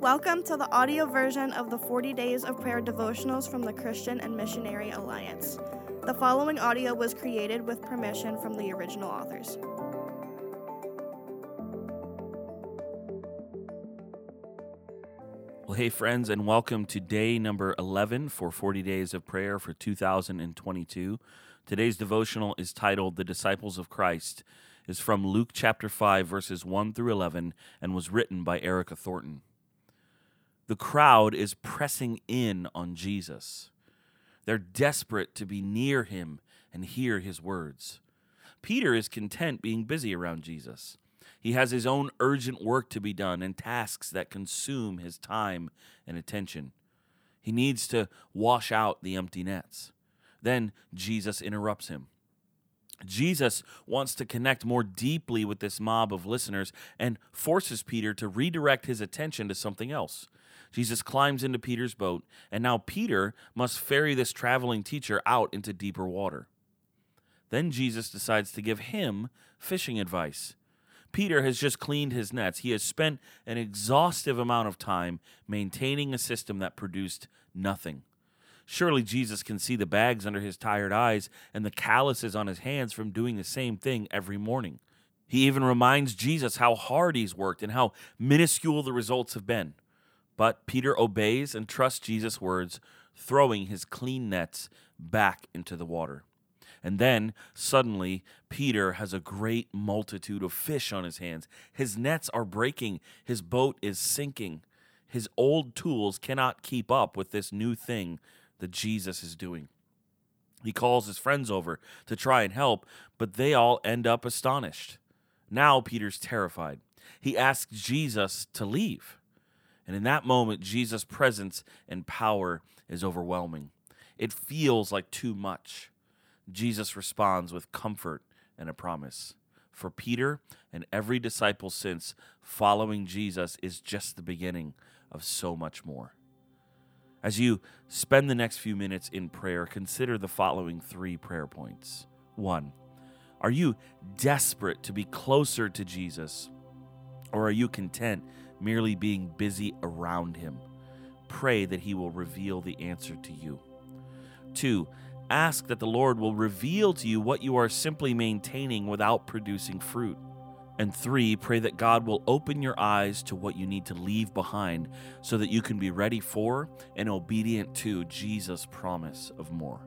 Welcome to the audio version of the 40 Days of Prayer devotionals from the Christian and Missionary Alliance. The following audio was created with permission from the original authors. Well, hey, friends, and welcome to day number 11 for 40 Days of Prayer for 2022. Today's devotional is titled The Disciples of Christ, is from Luke chapter 5, verses 1 through 11, and was written by Erica Thornton. The crowd is pressing in on Jesus. They're desperate to be near him and hear his words. Peter is content being busy around Jesus. He has his own urgent work to be done and tasks that consume his time and attention. He needs to wash out the empty nets. Then Jesus interrupts him. Jesus wants to connect more deeply with this mob of listeners and forces Peter to redirect his attention to something else. Jesus climbs into Peter's boat, and now Peter must ferry this traveling teacher out into deeper water. Then Jesus decides to give him fishing advice. Peter has just cleaned his nets. He has spent an exhaustive amount of time maintaining a system that produced nothing. Surely Jesus can see the bags under his tired eyes and the calluses on his hands from doing the same thing every morning. He even reminds Jesus how hard he's worked and how minuscule the results have been. But Peter obeys and trusts Jesus' words, throwing his clean nets back into the water. And then, suddenly, Peter has a great multitude of fish on his hands. His nets are breaking, his boat is sinking. His old tools cannot keep up with this new thing that Jesus is doing. He calls his friends over to try and help, but they all end up astonished. Now Peter's terrified. He asks Jesus to leave. And in that moment, Jesus' presence and power is overwhelming. It feels like too much. Jesus responds with comfort and a promise. For Peter and every disciple since, following Jesus is just the beginning of so much more. As you spend the next few minutes in prayer, consider the following three prayer points. One, are you desperate to be closer to Jesus, or are you content merely being busy around him? Pray that he will reveal the answer to you. Two, ask that the Lord will reveal to you what you are simply maintaining without producing fruit. And three, pray that God will open your eyes to what you need to leave behind so that you can be ready for and obedient to Jesus' promise of more.